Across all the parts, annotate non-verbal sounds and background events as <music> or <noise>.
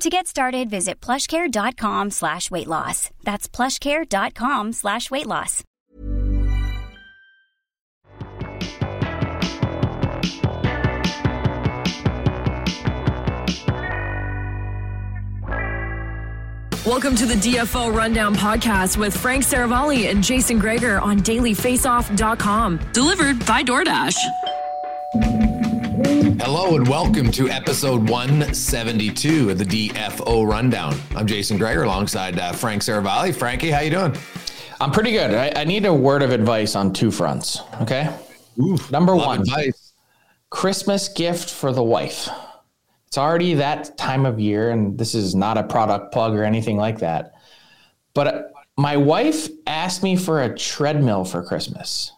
To get started, visit plushcare.com slash weight loss. That's plushcare.com slash weight loss. Welcome to the DFO Rundown podcast with Frank Seravalli and Jason Gregor on dailyfaceoff.com. Delivered by DoorDash. Hello and welcome to episode 172 of the DFO Rundown. I'm Jason Gregor alongside uh, Frank Seravalli. Frankie, how you doing? I'm pretty good. I, I, need a word of advice on two fronts. Okay. Oof, Number one, advice. Christmas gift for the wife. It's already that time of year, and this is not a product plug or anything like that. But my wife asked me for a treadmill for Christmas.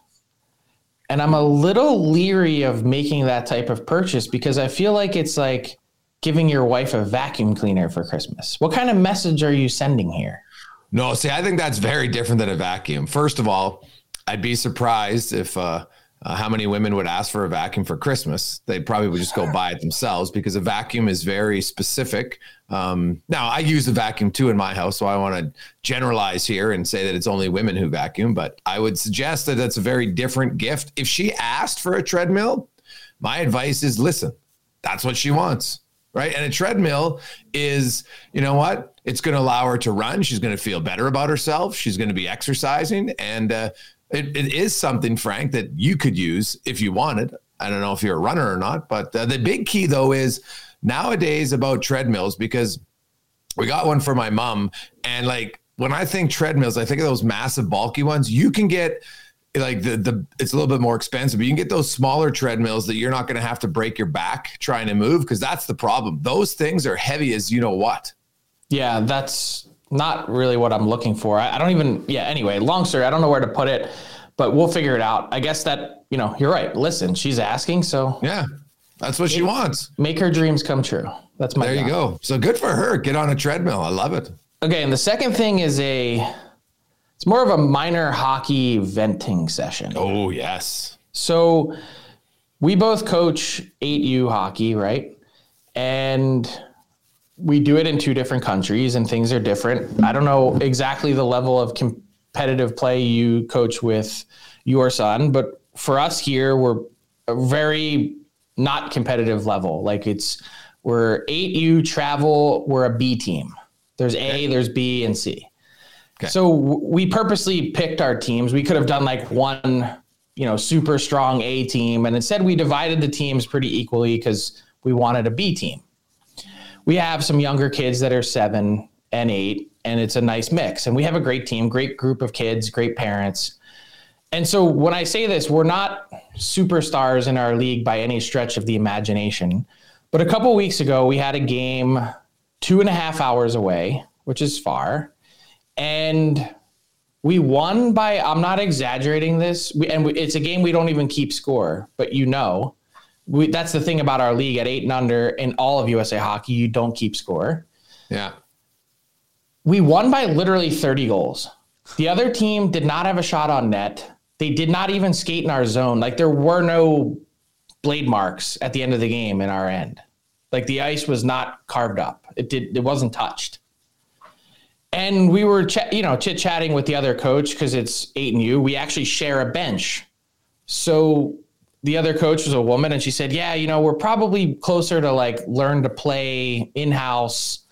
And I'm a little leery of making that type of purchase because I feel like it's like giving your wife a vacuum cleaner for Christmas. What kind of message are you sending here? No, see, I think that's very different than a vacuum. First of all, I'd be surprised if uh, uh, how many women would ask for a vacuum for Christmas? They probably would just go buy it themselves because a vacuum is very specific. Um, now, I use the vacuum too in my house, so I want to generalize here and say that it's only women who vacuum, but I would suggest that that's a very different gift. If she asked for a treadmill, my advice is listen, that's what she wants, right? And a treadmill is, you know what? It's going to allow her to run. She's going to feel better about herself. She's going to be exercising. And, uh, it, it is something, Frank, that you could use if you wanted. I don't know if you're a runner or not, but uh, the big key though is nowadays about treadmills because we got one for my mom, and like when I think treadmills, I think of those massive, bulky ones. You can get like the the it's a little bit more expensive, but you can get those smaller treadmills that you're not going to have to break your back trying to move because that's the problem. Those things are heavy as you know what. Yeah, that's not really what I'm looking for. I, I, don't even, yeah, anyway, long story. I don't know where to put it, but we'll figure it out. I guess that, you know, you're right. Listen, she's asking. So, yeah, that's what make, she wants. Make her dreams come true. That's my, there you go. So good for her. Get on a treadmill. I love it. Okay. And the second thing is a, it's more of a minor hockey venting session. Oh, yes. So we both coach 8U hockey, right? And we do it in two different countries and things are different. I don't know exactly the level of competitive play you coach with your son, but for us here, we're very not competitive level. Like it's we're 8U travel, we're a B team. There's A, there's B and C. Okay. So we purposely picked our teams. We could have done like one, you know, super strong A team and instead we divided the teams pretty equally cuz we wanted a B team we have some younger kids that are seven and eight, and it's a nice mix. And we have a great team, great group of kids, great parents. And so when I say this, we're not superstars in our league by any stretch of the imagination. But a couple weeks ago, we had a game two and a half hours away, which is far. And we won by, I'm not exaggerating this. We, and we, it's a game we don't even keep score, but you know, we, that's the thing about our league at eight and under in all of USA hockey, you don't keep score. Yeah. We won by literally 30 goals. The other team did not have a shot on net. They did not even skate in our zone. Like there were no blade marks at the end of the game in our end. Like the ice was not carved up. It did. It wasn't touched. And we were, ch- you know, chit chatting with the other coach because it's eight and you. We actually share a bench. So the other coach was a woman, and she said, "Yeah, you know, we're probably closer to like learn to play in house."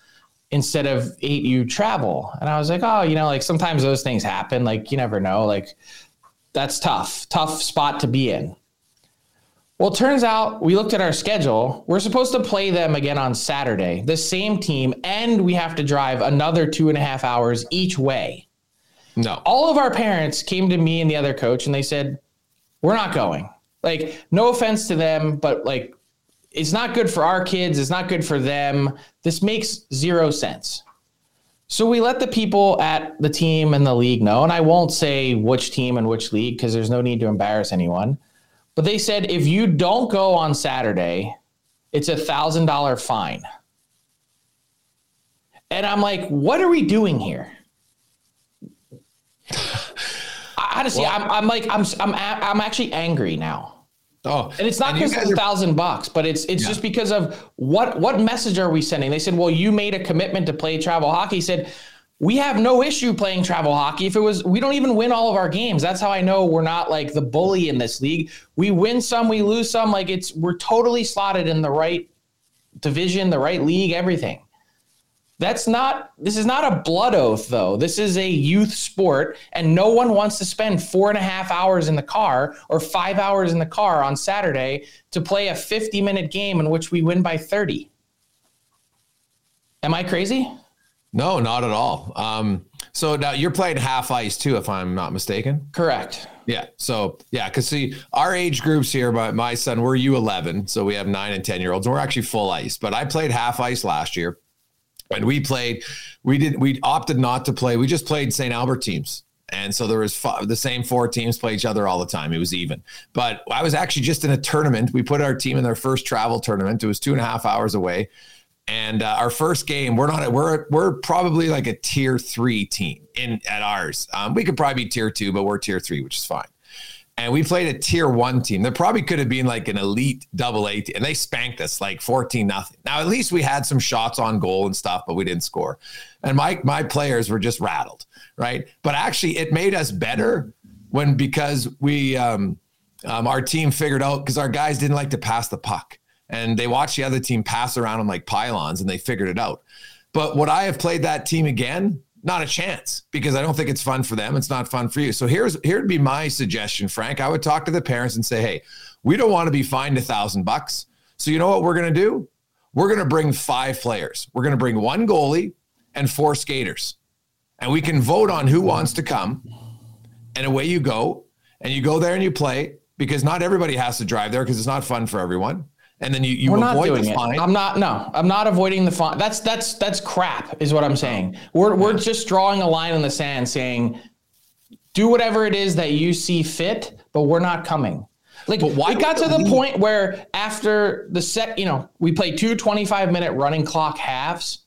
instead of 8U travel. And I was like, oh, you know, like sometimes those things happen. Like you never know. Like that's tough, tough spot to be in. Well, it turns out we looked at our schedule. We're supposed to play them again on Saturday, the same team, and we have to drive another two and a half hours each way. No. All of our parents came to me and the other coach and they said, We're not going. Like, no offense to them, but like, it's not good for our kids. It's not good for them. This makes zero sense. So we let the people at the team and the league know, and I won't say which team and which league because there's no need to embarrass anyone. But they said if you don't go on Saturday, it's a thousand dollar fine. And I'm like, what are we doing here? Honestly, well, I'm, I'm like, I'm, I'm, I'm actually angry now. Oh, and it's not because it's a thousand bucks, but it's it's yeah. just because of what what message are we sending? They said, well, you made a commitment to play travel hockey. He said, we have no issue playing travel hockey. If it was, we don't even win all of our games. That's how I know we're not like the bully in this league. We win some, we lose some. Like it's we're totally slotted in the right division, the right league, everything. That's not, this is not a blood oath, though. This is a youth sport, and no one wants to spend four and a half hours in the car or five hours in the car on Saturday to play a 50 minute game in which we win by 30. Am I crazy? No, not at all. Um, so now you're playing half ice too, if I'm not mistaken. Correct. Yeah. So yeah, because see, our age groups here, my, my son, we're U11, so we have nine and ten year olds, and we're actually full ice. But I played half ice last year and we played we did we opted not to play. We just played st albert teams. And so there was the same four teams play each other all the time. It was even. But i was actually just in a tournament. We put our team in their first travel tournament. It was two and a half hours away. And uh, our first game we're not we're we're probably like a tier three team in at ours. Um, we could probably be tier two but we're tier three which is fine and we played a tier one team that probably could have been like an elite double A team, and they spanked us like 14 nothing. Now, at least we had some shots on goal and stuff, but we didn't score. And my, my players were just rattled, right? But actually, it made us better when because we, um, um, our team figured out because our guys didn't like to pass the puck and they watched the other team pass around them like pylons and they figured it out. But would I have played that team again? Not a chance because I don't think it's fun for them. It's not fun for you. So here's here'd be my suggestion, Frank. I would talk to the parents and say, hey, we don't want to be fined a thousand bucks. So you know what we're gonna do? We're gonna bring five players. We're gonna bring one goalie and four skaters. And we can vote on who wants to come. And away you go. And you go there and you play because not everybody has to drive there because it's not fun for everyone and then you you we're avoid not doing the fine. I'm not no, I'm not avoiding the fine. That's that's that's crap, is what I'm saying. We're we're just drawing a line in the sand, saying, do whatever it is that you see fit, but we're not coming. Like why it got to the point where after the set, you know, we played two 25 minute running clock halves.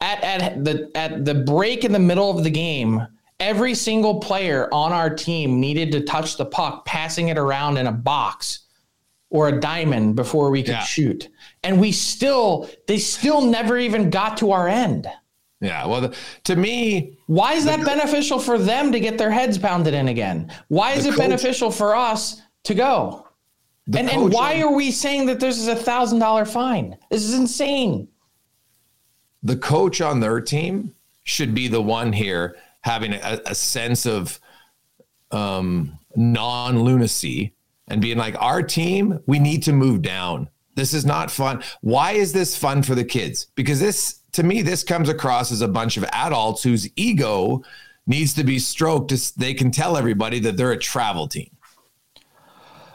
At at the at the break in the middle of the game, every single player on our team needed to touch the puck, passing it around in a box or a diamond before we could yeah. shoot. And we still, they still never even got to our end. Yeah. Well, the, to me, why is that beneficial for them to get their heads pounded in again? Why is it coach, beneficial for us to go? And, and why are we saying that this is a thousand dollar fine? This is insane. The coach on their team should be the one here having a, a sense of um, non lunacy and being like, our team, we need to move down. This is not fun. Why is this fun for the kids? Because this, to me, this comes across as a bunch of adults whose ego needs to be stroked so they can tell everybody that they're a travel team.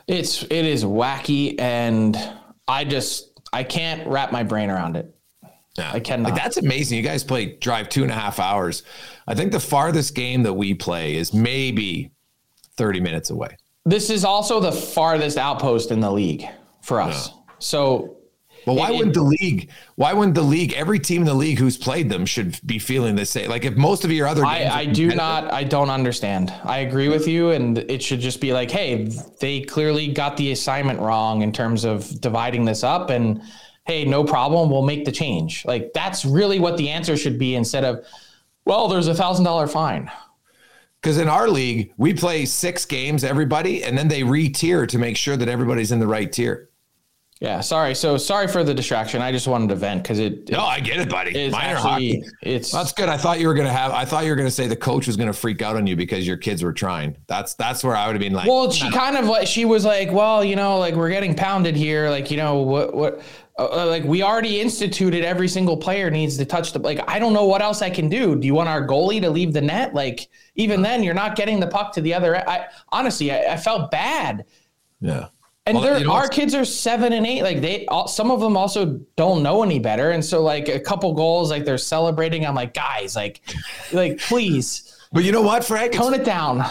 It's it is wacky and I just I can't wrap my brain around it. Yeah. I cannot. Like that's amazing. You guys play drive two and a half hours. I think the farthest game that we play is maybe 30 minutes away. This is also the farthest outpost in the league for us. Yeah. So but why it, wouldn't the league? Why wouldn't the league? Every team in the league who's played them should be feeling the same. Like if most of your other, I, I do not. I don't understand. I agree with you, and it should just be like, hey, they clearly got the assignment wrong in terms of dividing this up, and hey, no problem, we'll make the change. Like that's really what the answer should be instead of, well, there's a thousand dollar fine. Because in our league, we play six games, everybody, and then they re-tier to make sure that everybody's in the right tier. Yeah, sorry. So sorry for the distraction. I just wanted to vent because it, it. No, I get it, buddy. It's Minor actually, hockey. It's that's good. I thought you were gonna have. I thought you were gonna say the coach was gonna freak out on you because your kids were trying. That's that's where I would have been like. Well, she kind of like she was like, well, you know, like we're getting pounded here. Like you know what what. Uh, uh, like we already instituted every single player needs to touch the like I don't know what else I can do. Do you want our goalie to leave the net? Like even then you're not getting the puck to the other I honestly I, I felt bad. Yeah. And well, you know, our kids are seven and eight. Like they, all, some of them also don't know any better. And so, like a couple goals, like they're celebrating. I'm like, guys, like, like please. But you know what, Frank? Tone it down.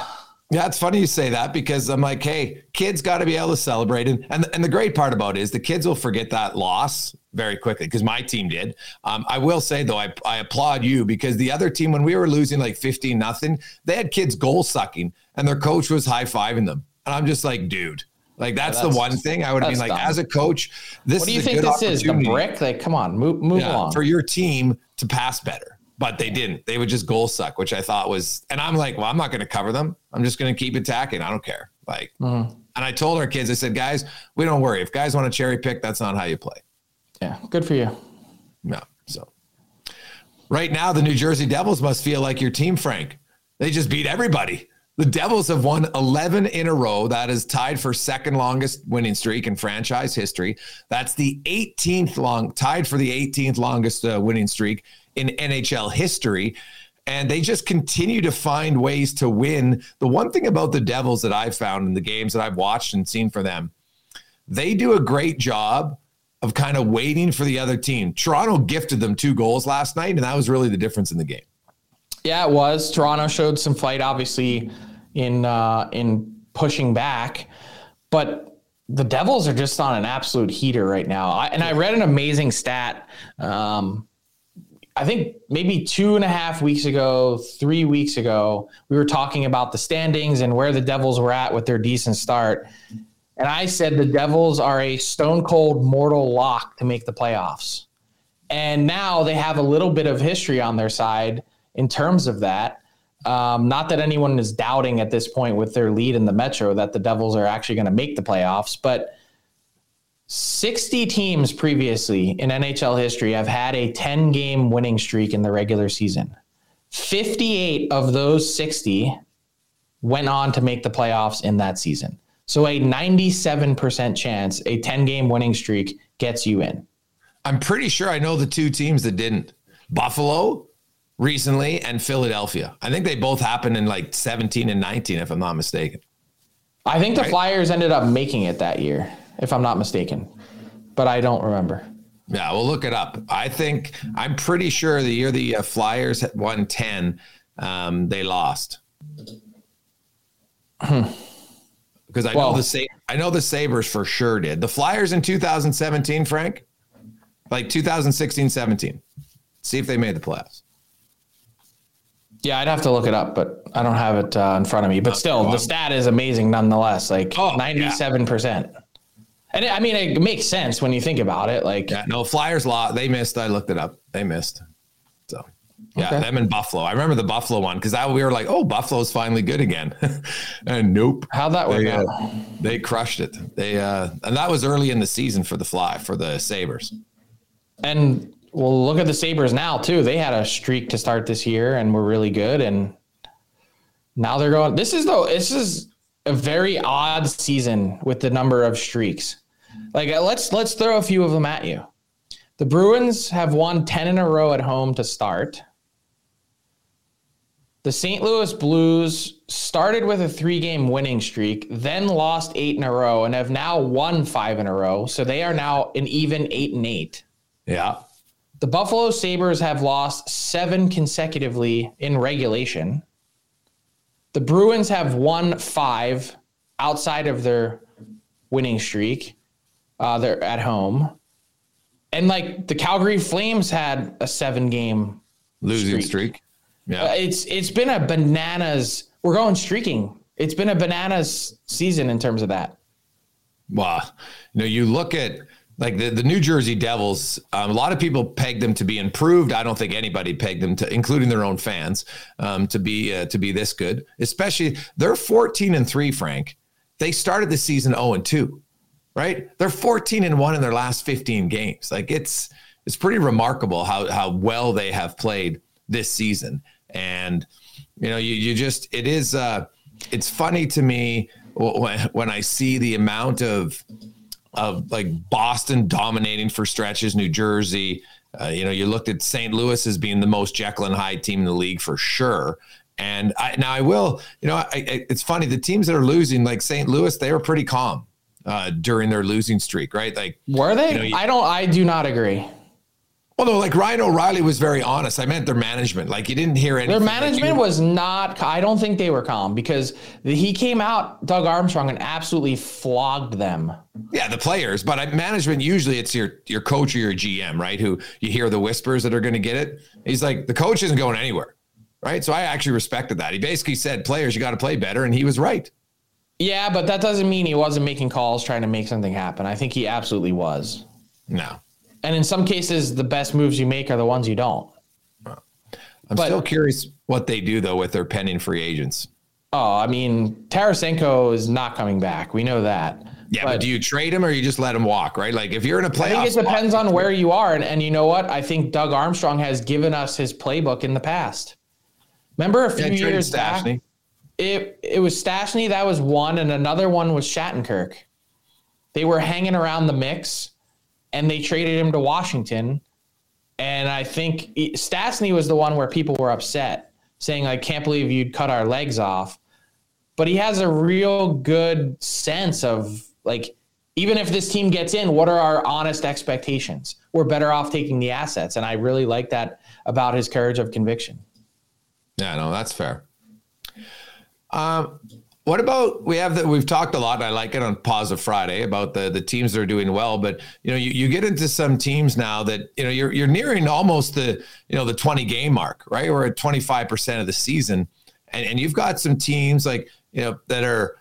Yeah, it's funny you say that because I'm like, hey, kids got to be able to celebrate. And, and and the great part about it is the kids will forget that loss very quickly because my team did. Um, I will say though, I, I applaud you because the other team, when we were losing like 15 nothing, they had kids goal sucking and their coach was high fiving them. And I'm just like, dude, like that's, yeah, that's the one thing I would be like, dumb. as a coach, this. What do you think this is? The brick? Like, come on, move move yeah, on for your team to pass better. But they didn't. They would just goal suck, which I thought was. And I'm like, well, I'm not going to cover them. I'm just going to keep attacking. I don't care. Like, mm-hmm. and I told our kids, I said, guys, we don't worry. If guys want to cherry pick, that's not how you play. Yeah, good for you. Yeah. So, right now, the New Jersey Devils must feel like your team, Frank. They just beat everybody. The Devils have won 11 in a row. That is tied for second longest winning streak in franchise history. That's the 18th long, tied for the 18th longest uh, winning streak in NHL history. And they just continue to find ways to win. The one thing about the Devils that I've found in the games that I've watched and seen for them, they do a great job of kind of waiting for the other team. Toronto gifted them two goals last night, and that was really the difference in the game. Yeah, it was. Toronto showed some fight. Obviously, in uh, in pushing back, but the Devils are just on an absolute heater right now. I, and I read an amazing stat. Um, I think maybe two and a half weeks ago, three weeks ago, we were talking about the standings and where the Devils were at with their decent start. And I said the Devils are a stone cold mortal lock to make the playoffs. And now they have a little bit of history on their side in terms of that. Um, not that anyone is doubting at this point with their lead in the Metro that the Devils are actually going to make the playoffs, but 60 teams previously in NHL history have had a 10 game winning streak in the regular season. 58 of those 60 went on to make the playoffs in that season. So a 97% chance a 10 game winning streak gets you in. I'm pretty sure I know the two teams that didn't. Buffalo recently and Philadelphia. I think they both happened in like 17 and 19, if I'm not mistaken. I think the right? Flyers ended up making it that year, if I'm not mistaken, but I don't remember. Yeah, we'll look it up. I think I'm pretty sure the year the uh, Flyers won 10, um, they lost. Because I well, know the Sa- I know the Sabres for sure did. The Flyers in 2017, Frank, like 2016, 17. See if they made the playoffs. Yeah, I'd have to look it up, but I don't have it uh, in front of me. But still, the stat is amazing nonetheless. Like oh, ninety-seven percent. And it, I mean, it makes sense when you think about it. Like, yeah, no Flyers law. They missed. I looked it up. They missed. So, yeah, okay. them in Buffalo. I remember the Buffalo one because we were like, oh, Buffalo's finally good again. <laughs> and nope. How'd that work they, out? Uh, they crushed it. They uh, and that was early in the season for the Fly for the Sabres. And well, look at the Sabres now too. They had a streak to start this year and were really good, and now they're going. This is though. This is a very odd season with the number of streaks. Like uh, let's let's throw a few of them at you. The Bruins have won ten in a row at home to start. The St. Louis Blues started with a three game winning streak, then lost eight in a row, and have now won five in a row. So they are now an even eight and eight. Yeah. The Buffalo Sabres have lost seven consecutively in regulation. The Bruins have won five outside of their winning streak. Uh, they're at home. And like the Calgary Flames had a seven game Losing Streak. streak. Yeah. Uh, it's it's been a bananas. We're going streaking. It's been a bananas season in terms of that. Wow, you know, you look at like the, the New Jersey Devils, um, a lot of people peg them to be improved. I don't think anybody pegged them to, including their own fans, um, to be uh, to be this good. Especially they're 14 and three, Frank. They started the season 0 and 2, right? They're 14 and 1 in their last 15 games. Like it's it's pretty remarkable how how well they have played this season. And you know, you you just it is uh it's funny to me when when I see the amount of of like Boston dominating for stretches, New Jersey. Uh, you know, you looked at St. Louis as being the most Jekyll and Hyde team in the league for sure. And I, now I will, you know, I, I, it's funny. The teams that are losing, like St. Louis, they were pretty calm uh, during their losing streak, right? Like, Were they? You know, you- I don't. I do not agree. No, like Ryan O'Reilly was very honest. I meant their management. Like, you didn't hear anything. Their like, management you- was not. I don't think they were calm because he came out, Doug Armstrong, and absolutely flogged them. Yeah, the players, but I, management usually it's your your coach or your GM, right? Who you hear the whispers that are going to get it. He's like the coach isn't going anywhere, right? So I actually respected that. He basically said, "Players, you got to play better," and he was right. Yeah, but that doesn't mean he wasn't making calls trying to make something happen. I think he absolutely was. No, And in some cases, the best moves you make are the ones you don't. I'm But- still curious what they do though with their pending free agents. Oh, I mean, Tarasenko is not coming back. We know that. Yeah, but, do you trade him or you just let him walk, right? Like if you're in a playoff, I think it spot- depends on where you are. And, and you know what? I think Doug Armstrong has given us his playbook in the past. Remember a few Yeah, years back? It, it was Stastny, that was one, and another one was Shattenkirk. They were hanging around the mix and they traded him to Washington. And I think Stastny was the one where people were upset, saying, I can't believe you'd cut our legs off. But he has a real good sense of like, even if this team gets in, what are our honest expectations? We're better off taking the assets. And I really like that about his courage of conviction. Yeah, no, that's fair. Um, what about we have that we've talked a lot. And I like it on Pause of Friday about the the teams that are doing well, but you know, you, you get into some teams now that you know you're you're nearing almost the you know the 20 game mark, right? We're at 25 percent of the season, and and you've got some teams like you know that are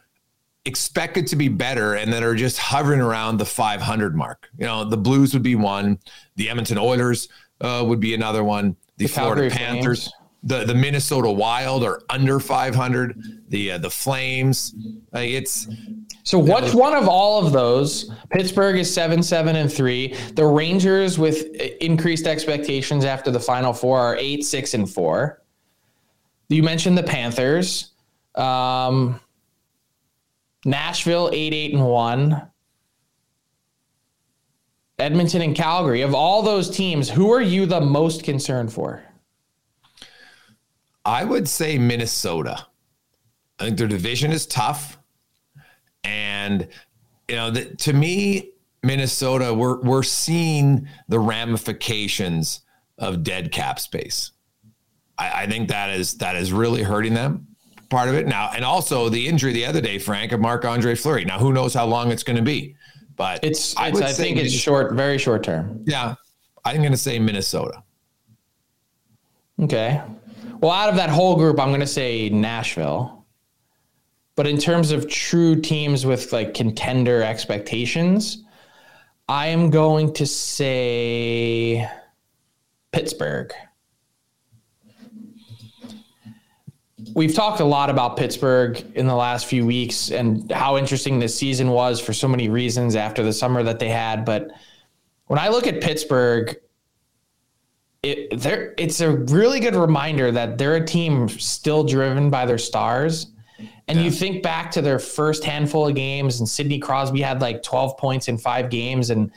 expected to be better and that are just hovering around the 500 mark. You know, the Blues would be one, the Edmonton Oilers uh, would be another one, the, The Florida Panthers, Flames. The the Minnesota Wild are under 500, the uh, the Flames. Uh, it's So which one of all of those? Pittsburgh is seven, seven, and three. The Rangers, with increased expectations after the Final Four, are eight, six, and four. You mentioned the Panthers. Um, Nashville, eight, eight, and one. Edmonton and Calgary. Of all those teams, who are you the most concerned for? I would say Minnesota. I think their division is tough, and you know, the, to me, Minnesota, we're we're seeing the ramifications of dead cap space. I, I think that is that is really hurting them. Part of it now, and also the injury the other day, Frank, of Marc Andre Fleury. Now, who knows how long it's going to be? But It's, I it's I, think it's short, very short term. Yeah, I'm going to say Minnesota. Okay. Well, out of that whole group, I'm going to say Nashville. But in terms of true teams with like contender expectations, I am going to say Pittsburgh. We've talked a lot about Pittsburgh in the last few weeks and how interesting this season was for so many reasons after the summer that they had. But when I look at Pittsburgh, it there it's a really good reminder that they're a team still driven by their stars. And you think back to their first handful of games, and Sidney Crosby had like 12 points in five games, and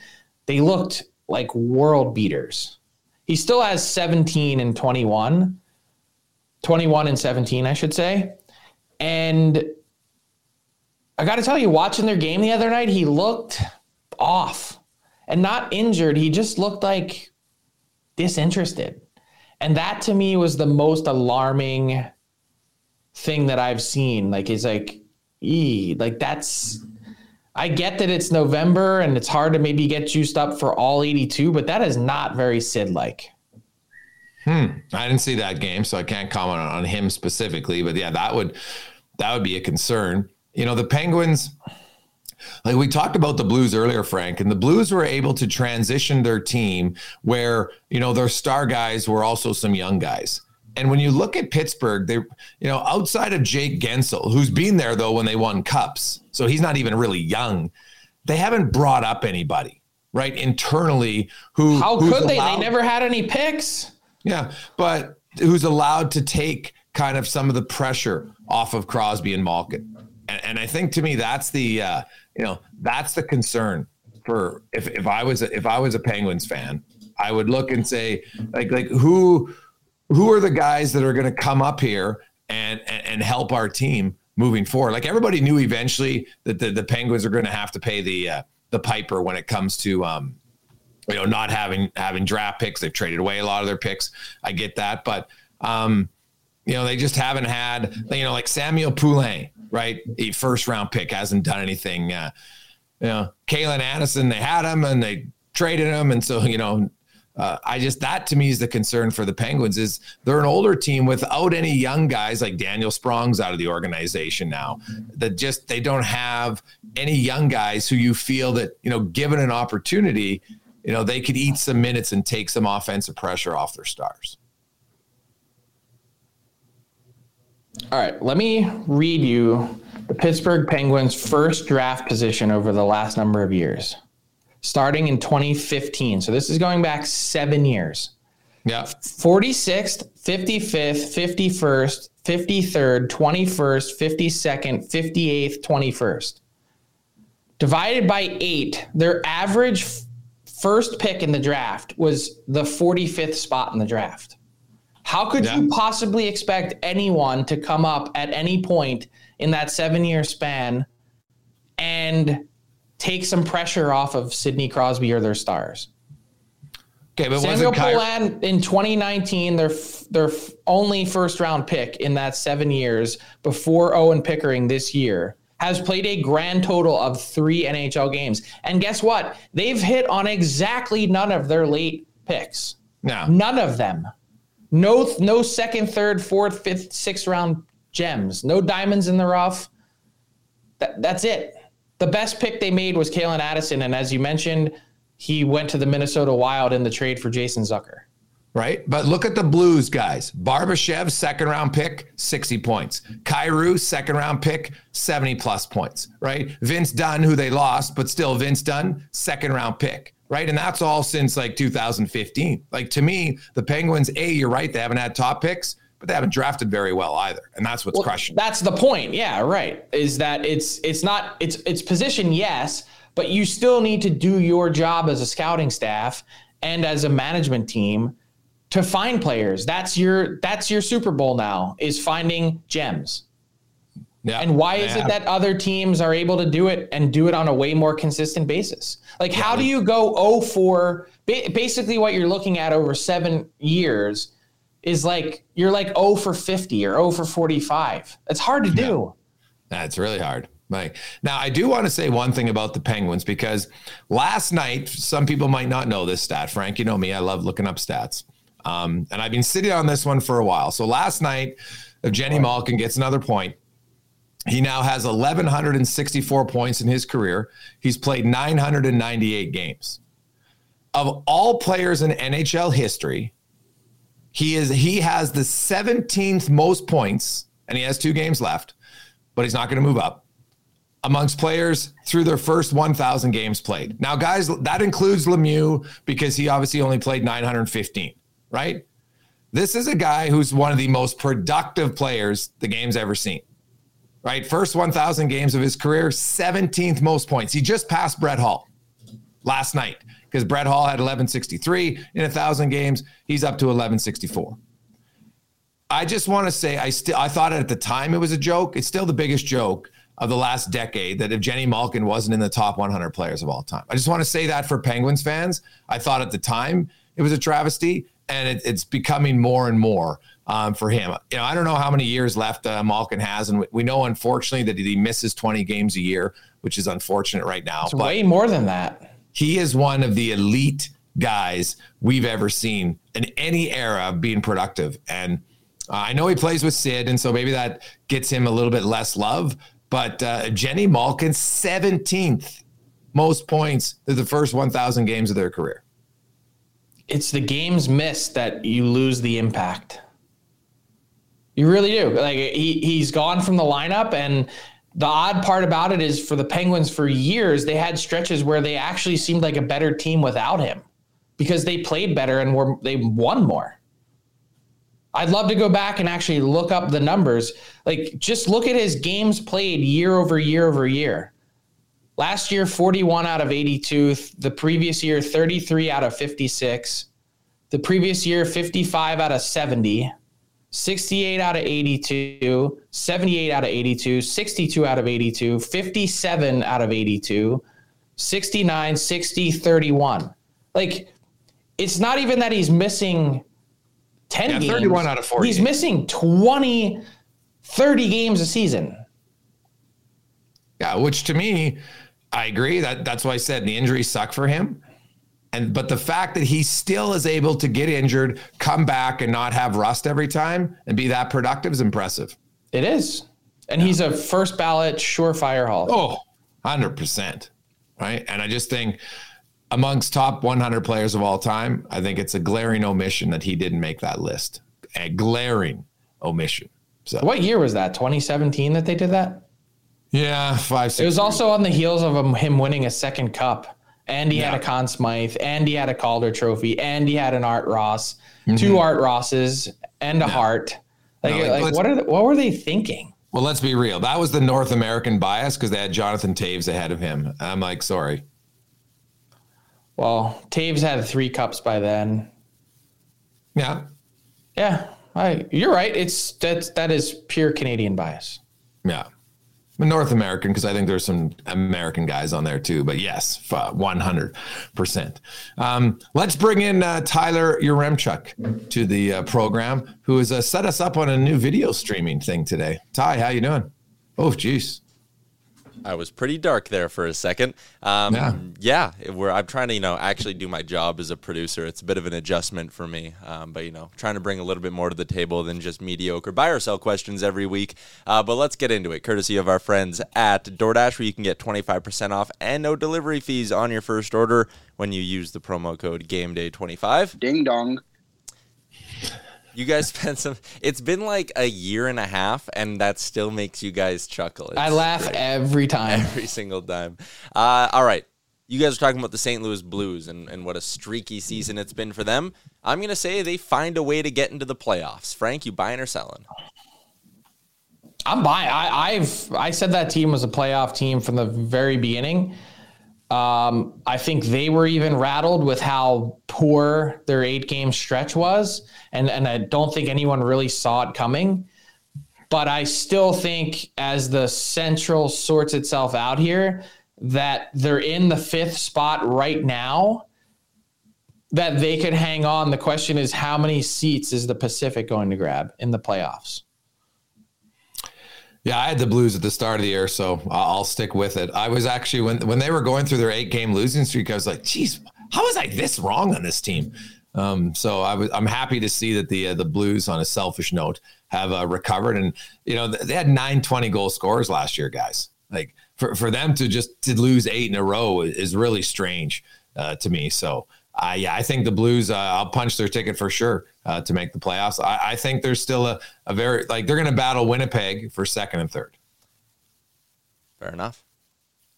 they looked like world beaters. He still has 17 and 21, 21 and 17, I should say. And I got to tell you, watching their game the other night, he looked off and not injured. He just looked like disinterested. And that to me was the most alarming thing that I've seen. Like, it's like, ee, like that's. I get that it's November and it's hard to maybe get juiced up for all 82, but that is not very Sid like. Hmm. I didn't see that game, so I can't comment on him specifically. But yeah, that would that would be a concern. You know, the Penguins, like we talked about the Blues earlier, Frank, and the Blues were able to transition their team where, you know, their star guys were also some young guys. And when you look at Pittsburgh, they, you know, outside of Jake Guentzel, who's been there though when they won cups, so he's not even really young, they haven't brought up anybody, right? Internally, who how could they? Allowed, they never had any picks. Yeah, but who's allowed to take kind of some of the pressure off of Crosby and Malkin. And, and I think to me that's the uh, you know that's the concern for if, if I was a, if I was a Penguins fan, I would look and say like like who who are the guys that are going to come up here and, and and help our team moving forward. Like everybody knew eventually that the, the Penguins are going to have to pay the uh, the piper when it comes to um, you know not having having draft picks. They've traded away a lot of their picks. I get that, but um, you know, they just haven't had, you know, like Samuel Poulin, right? A first round pick hasn't done anything. Uh, you know, Calen Addison, they had him and they traded him. And so, you know, uh, I just, that to me is the concern for the Penguins is they're an older team without any young guys like Daniel Sprong's out of the organization now that just, they don't have any young guys who you feel that, you know, given an opportunity, you know, they could eat some minutes and take some offensive pressure off their stars. All right, let me read you the Pittsburgh Penguins' first draft position over the last number of years, starting in 2015. So this is going back seven years. Yeah. 46th, 55th, 51st, 53rd, 21st, 52nd, 58th, 21st. Divided by eight, their average first pick in the draft was the 45th spot in the draft. How could yeah. you possibly expect anyone to come up at any point in that seven year span and take some pressure off of Sidney Crosby or their stars? Okay, but Samuel Poulin in 2019, their their only first round pick in that seven years before Owen Pickering this year has played a grand total of three NHL games. And guess what? They've hit on exactly none of their late picks. No. None of them. No, no second, third, fourth, fifth, sixth round gems. No diamonds in the rough. That, that's it. The best pick they made was Calen Addison, and as you mentioned, he went to the Minnesota Wild in the trade for Jason Zucker. Right, but look at the Blues guys. Barbashev, second round pick, 60 points. Kyrou, second round pick, 70 plus points. Right, Vince Dunn, who they lost, but still Vince Dunn, second round pick right? And that's all since like 2015. Like to me, the Penguins, A, you're right, they haven't had top picks, but they haven't drafted very well either. And that's what's well, crushing. That's the point. Yeah, right. Is that it's it's not it's it's position, yes, but you still need to do your job as a scouting staff and as a management team to find players. That's your that's your Super Bowl now is finding gems. Yeah, and why is it that other teams are able to do it and do it on a way more consistent basis? Like, how do you go 0 for basically what you're looking at over seven years is like you're like 0 for 50 or 0 for 45. It's hard to do. That's really hard. Like now, I do want to say one thing about the Penguins because last night, some people might not know this stat. Frank, you know me, I love looking up stats. Um, and I've been sitting on this one for a while. So last night, if Jenny Malkin gets another point, he now has 1,164 points in his career. He's played 998 games. Of all players in NHL history, he is he has the 17th most points, and he has two games left, but he's not going to move up amongst players through their first 1,000 games played. Now, guys, that includes Lemieux because he obviously only played 915, right? This is a guy who's one of the most productive players the game's ever seen right? First 1,000 games of his career, 17th most points. He just passed Brett Hull last night because Brett Hull had 1163 in 1,000 games. He's up to 1164. I just want to say I still I thought at the time it was a joke. It's still the biggest joke of the last decade that if Jenny Malkin wasn't in the top 100 players of all time. I just want to say that for Penguins fans. I thought at the time it was a travesty, and it, it's becoming more and more um, for him. You know, I don't know how many years left uh, Malkin has, and we know unfortunately that he misses 20 games a year, which is unfortunate right now. It's way more than that. He is one of the elite guys we've ever seen in any era of being productive, and uh, I know he plays with Sid, and so maybe that gets him a little bit less love. But uh, Jenny Malkin, 17th most points through the first 1,000 games of their career. It's the games missed that you lose the impact. You really do. Like he he's gone from the lineup, and the odd part about it is for the Penguins for years they had stretches where they actually seemed like a better team without him because they played better and were they won more. I'd love to go back and actually look up the numbers. Like, just look at his games played year over year over year. Last year, 41 out of 82. The previous year, 33 out of 56. The previous year, 55 out of 70. 68 out of 82. 78 out of 82. 62 out of 82. 57 out of 82. 69, 60, 31. Like, it's not even that he's missing 10 yeah, games. 31 out of 40. He's missing 20, 30 games a season. Yeah, which to me, I agree. That that's why I said the injuries suck for him. And but the fact that he still is able to get injured, come back, and not have rust every time and be that productive is impressive. It is. And yeah. he's a first ballot surefire hall. Oh, 100%. Right. And I just think amongst top 100 players of all time, I think it's a glaring omission that he didn't make that list. A glaring omission. So, what year was that? 2017 that they did that? Yeah, five. Six it was years. also on the heels of him, him, winning a second cup, and he yeah. had a Conn Smythe, and he had a Calder Trophy, and he had an Art Ross, mm-hmm. two Art Rosses, and a yeah. Hart. Like, no, like, like what are the, what were they thinking? Well, let's be real. That was the North American bias because they had Jonathan Toews ahead of him. I'm like, sorry, well, Taves had three cups by then. Yeah. Yeah. I, you're right. It's that's that is pure Canadian bias. Yeah. North American because I think there's some American guys on there too. But yes, 100%. Um, let's bring in uh, Tyler Yaremchuk to the uh, program, who has uh, set us up on a new video streaming thing today. Ty, how you doing? Oh, geez. I was pretty dark there for a second. Um, yeah, yeah. Where I'm trying to, you know, actually do my job as a producer. It's a bit of an adjustment for me, um, but you know, trying to bring a little bit more to the table than just mediocre buy or sell questions every week. Uh, but let's get into it, courtesy of our friends at DoorDash, where you can get 25% off and no delivery fees on your first order when you use the promo code GameDay25. Ding dong. You guys <laughs> spent some. It's been like a year and a half, and that still makes you guys chuckle. It's I laugh like every time. <laughs> Every single time. Uh, all right. You guys are talking about the St. Louis Blues and, and what a streaky season it's been for them. I'm going to say they find a way to get into the playoffs. Frank, you buying or selling? I'm buying. I, I've I said that team was a playoff team from the very beginning. Um, I think they were even rattled with how poor their eight game stretch was. And, and I don't think anyone really saw it coming. But I still think, as the central sorts itself out here, that they're in the fifth spot right now, that they could hang on. The question is, how many seats is the Pacific going to grab in the playoffs? Yeah, I had the Blues at the start of the year, so I'll stick with it. I was actually when when they were going through their eight game losing streak, I was like, "Geez, how was I this wrong on this team?" Um, so I was I'm happy to see that the uh, the Blues, on a selfish note, have uh, recovered, and you know they had nine 20 goal scorers last year, guys. Like for for them to just to lose eight in a row is really strange uh, to me. So yeah, I think the Blues. Uh, I'll punch their ticket for sure uh, to make the playoffs. I, I, think there's still a, a very like they're going to battle Winnipeg for second and third. Fair enough.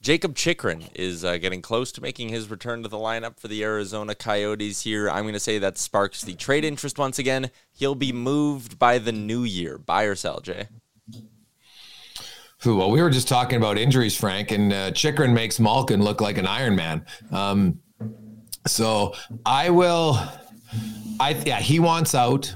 Jakob Chychrun is uh, getting close to making his return to the lineup for the Arizona Coyotes here. I'm going to say that sparks the trade interest once again. He'll be moved by the new year. Buy or sell, Jay? Well, we were just talking about injuries, Frank, and uh, Chychrun makes Malkin look like an Iron Man. Um, so I will. I yeah, he wants out.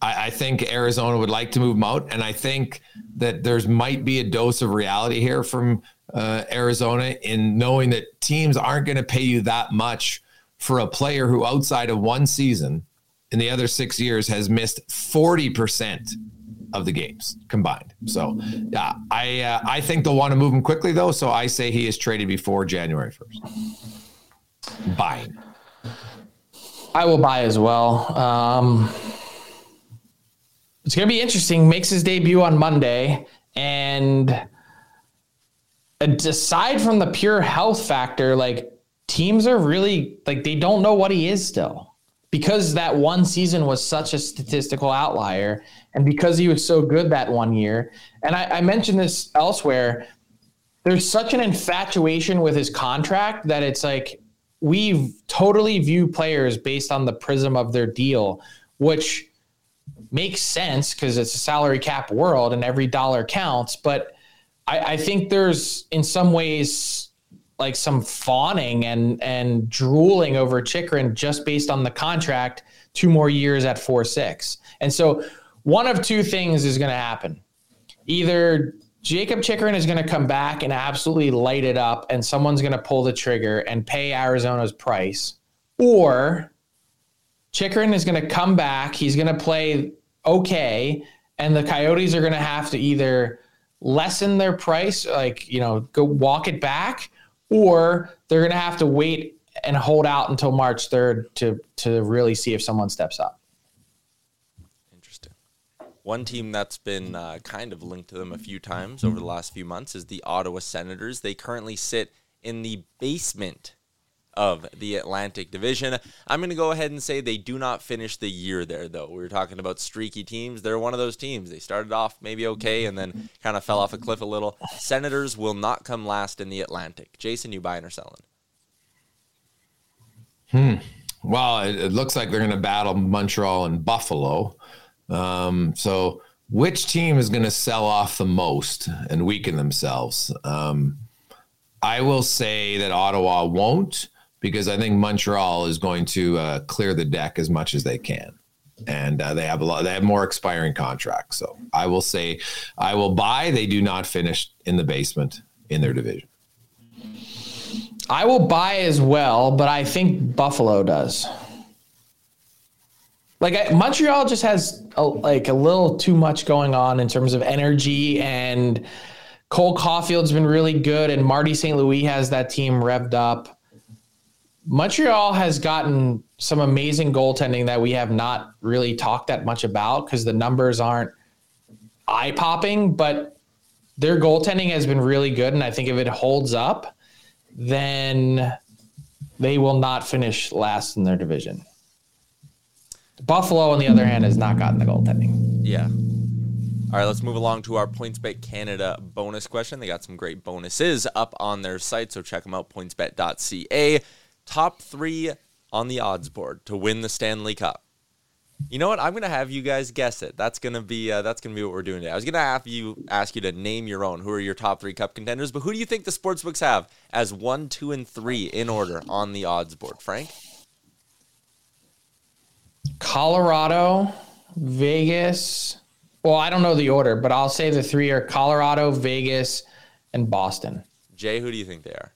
I, I, think Arizona would like to move him out, and I think that there's might be a dose of reality here from uh, Arizona in knowing that teams aren't going to pay you that much for a player who, outside of one season, in the other six years, has missed forty percent of the games combined. So, yeah, I uh, I think they'll want to move him quickly though. So I say he is traded before January first. Buying. I will buy as well. Um, it's going to be interesting. Makes his debut on Monday. And aside from the pure health factor, like teams are really, like, they don't know what he is still because that one season was such a statistical outlier and because he was so good that one year. And I, I mentioned this elsewhere. There's such an infatuation with his contract that it's like we totally view players based on the prism of their deal, which makes sense because it's a salary cap world and every dollar counts. But I, I, think there's in some ways like some fawning and and drooling over Chychrun just based on the contract, two more years at four six. And so one of two things is going to happen. Either Jakob Chychrun is going to come back and absolutely light it up, and someone's going to pull the trigger and pay Arizona's price, or Chychrun is going to come back. He's going to play okay, and the Coyotes are going to have to either lessen their price, like you know, go walk it back, or they're going to have to wait and hold out until March third to to really see if someone steps up. One team that's been uh, kind of linked to them a few times over the last few months is the Ottawa Senators. They currently sit in the basement of the Atlantic Division. I'm going to go ahead and say they do not finish the year there, though. We were talking about streaky teams. They're one of those teams. They started off maybe okay and then kind of fell off a cliff a little. Senators will not come last in the Atlantic. Jason, you buying or selling? Hmm. Well, it, it looks like they're going to battle Montreal and Buffalo. Um, so, which team is going to sell off the most and weaken themselves? Um, I will say that Ottawa won't because I think Montreal is going to uh, clear the deck as much as they can. And uh, they have a lot. They have more expiring contracts, so I will say, I will buy. They do not finish in the basement in their division. I will buy as well, but I think Buffalo does. Like I, Montreal just has a, like a little too much going on in terms of energy and Cole Caufield's been really good and Marty St. Louis has that team revved up. Montreal has gotten some amazing goaltending that we have not really talked that much about because the numbers aren't eye popping, but their goaltending has been really good. And I think if it holds up, then they will not finish last in their division. Buffalo, on the other hand, has not gotten the goaltending. Yeah. All right, let's move along to our PointsBet Canada bonus question. They got some great bonuses up on their site, so check them out, pointsbet.ca. Top three on the odds board to win the Stanley Cup. You know what? I'm gonna have you guys guess it. That's gonna be uh, that's gonna be what we're doing today. I was gonna have you ask you to name your own. Who are your top three Cup contenders? But who do you think the sportsbooks have as one, two, and three in order on the odds board? Frank. Colorado, Vegas. Well, I don't know the order, but I'll say the three are Colorado, Vegas, and Boston. Jay, who do you think they are?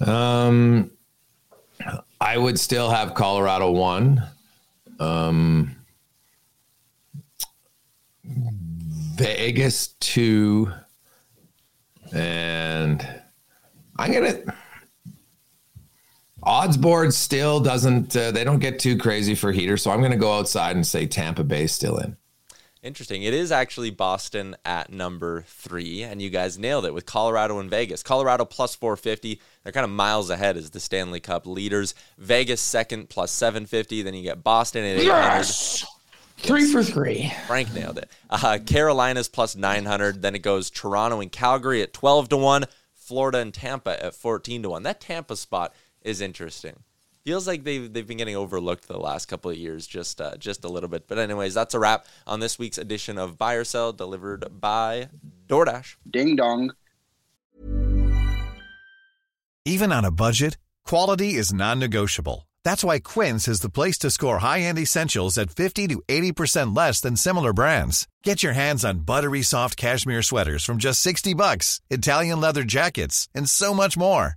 Um, I would still have Colorado one. Um, Vegas two, and I'm gonna odds board still doesn't uh, they don't get too crazy for heater so i'm going to go outside and say tampa bay still in interesting it is actually boston at number three and you guys nailed it with colorado and vegas colorado plus 450 they're kind of miles ahead as the stanley cup leaders vegas second plus 750 then you get boston at 800 yes! Three for three. Frank nailed it. Uh, Carolina's plus 900. Then it goes Toronto and Calgary at 12 to 1. Florida and Tampa at 14 to 1. That Tampa spot is interesting. Feels like they've they've been getting overlooked the last couple of years, just uh, just a little bit. But anyways, that's a wrap on this week's edition of Buy or Sell, delivered by DoorDash. Ding dong. Even on a budget, quality is non-negotiable. That's why Quince is the place to score high-end essentials at 50 to 80% less than similar brands. Get your hands on buttery soft cashmere sweaters from just 60 bucks, Italian leather jackets, and so much more.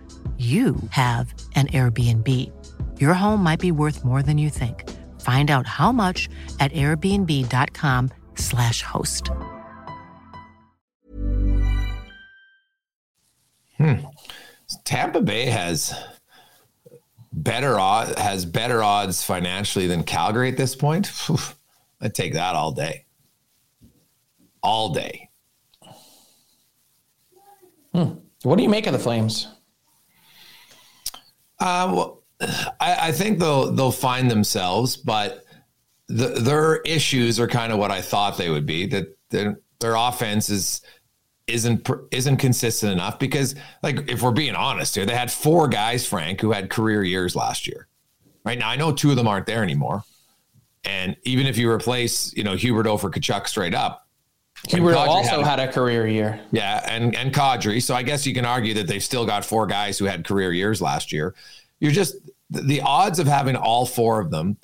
you have an Airbnb. Your home might be worth more than you think. Find out how much at airbnb.com/slash host. Hmm. Tampa Bay has better odds has better odds financially than Calgary at this point. I'd take that all day. All day. Hmm. What do you make of the Flames? Uh, well, I, I, think they'll they'll find themselves, but the, their issues are kind of what I thought they would be. That their, their offense is isn't isn't consistent enough because, like, if we're being honest here, they had four guys, Frank, who had career years last year. Right now, I know two of them aren't there anymore, and even if you replace, you know, Huberdeau for Tkachuk straight up, Huberdeau also had a, had a, career year. Yeah, and and Kadri. So I guess you can argue that they've still got four guys who had career years last year. You're just the odds of having all four of them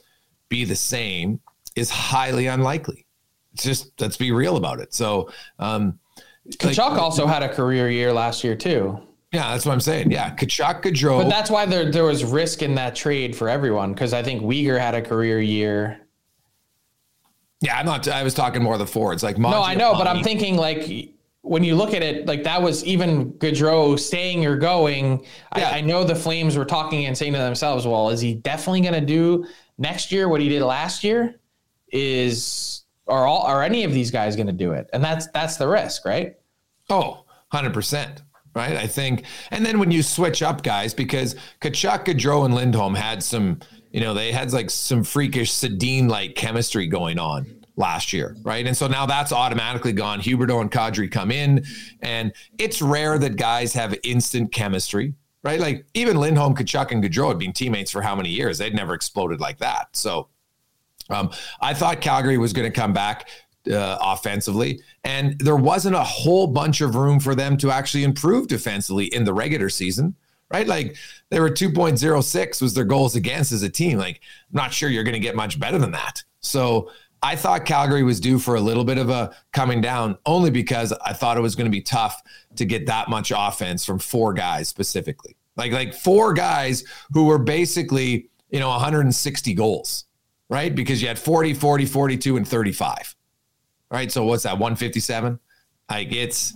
be the same is highly unlikely. It's just let's be real about it. So um Tkachuk like, also had a career year last year too. Yeah, that's what I'm saying. Yeah, Tkachuk, Gaudreau. But that's why there there was risk in that trade for everyone because I think Weegar had a career year. Yeah, I'm not. I was talking more of the forwards, like no, I know, but I'm thinking like when you look at it, like that was even Gaudreau staying or going. Yeah. I, I, know the Flames were talking and saying to themselves, "Well, is he definitely going to do next year what he did last year? Is are all are any of these guys going to do it?" And that's that's the risk, right? Oh, 100 percent. Right, I think, and then when you switch up guys, because Tkachuk, Gaudreau, and Lindholm had some, you know, they had like some freakish Sedin like chemistry going on last year, right? And so now that's automatically gone. Huberdeau and Kadri come in, and it's rare that guys have instant chemistry, right? Like even Lindholm, Tkachuk, and Gaudreau had been teammates for how many years? They'd never exploded like that. So um, I thought Calgary was going to come back uh, offensively, and there wasn't a whole bunch of room for them to actually improve defensively in the regular season. Right, like they were 2.06 was their goals against as a team. Like, I'm not sure you're going to get much better than that. So, I thought Calgary was due for a little bit of a coming down only because I thought it was going to be tough to get that much offense from four guys specifically. Like like four guys who were basically, you know, 160 goals, right? Because you had 40, 40, 42 and 35. Right? So what's that? 157? Like it's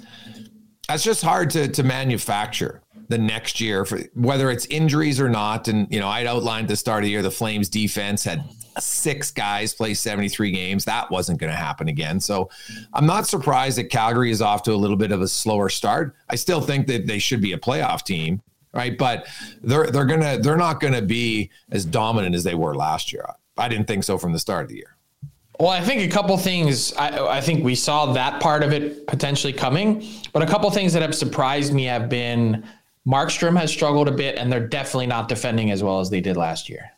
that's just hard to to manufacture the next year for whether it's injuries or not and you know I'd outlined the start of the year the Flames defense had six guys play 73 games. That wasn't going to happen again. So I'm not surprised that Calgary is off to a little bit of a slower start. I still think that they should be a playoff team, right? But they're they're gonna they're not gonna be as dominant as they were last year. I didn't think so from the start of the year. Well, I think a couple things. I, I think we saw that part of it potentially coming, but a couple things that have surprised me have been Markstrom has struggled a bit, and they're definitely not defending as well as they did last year.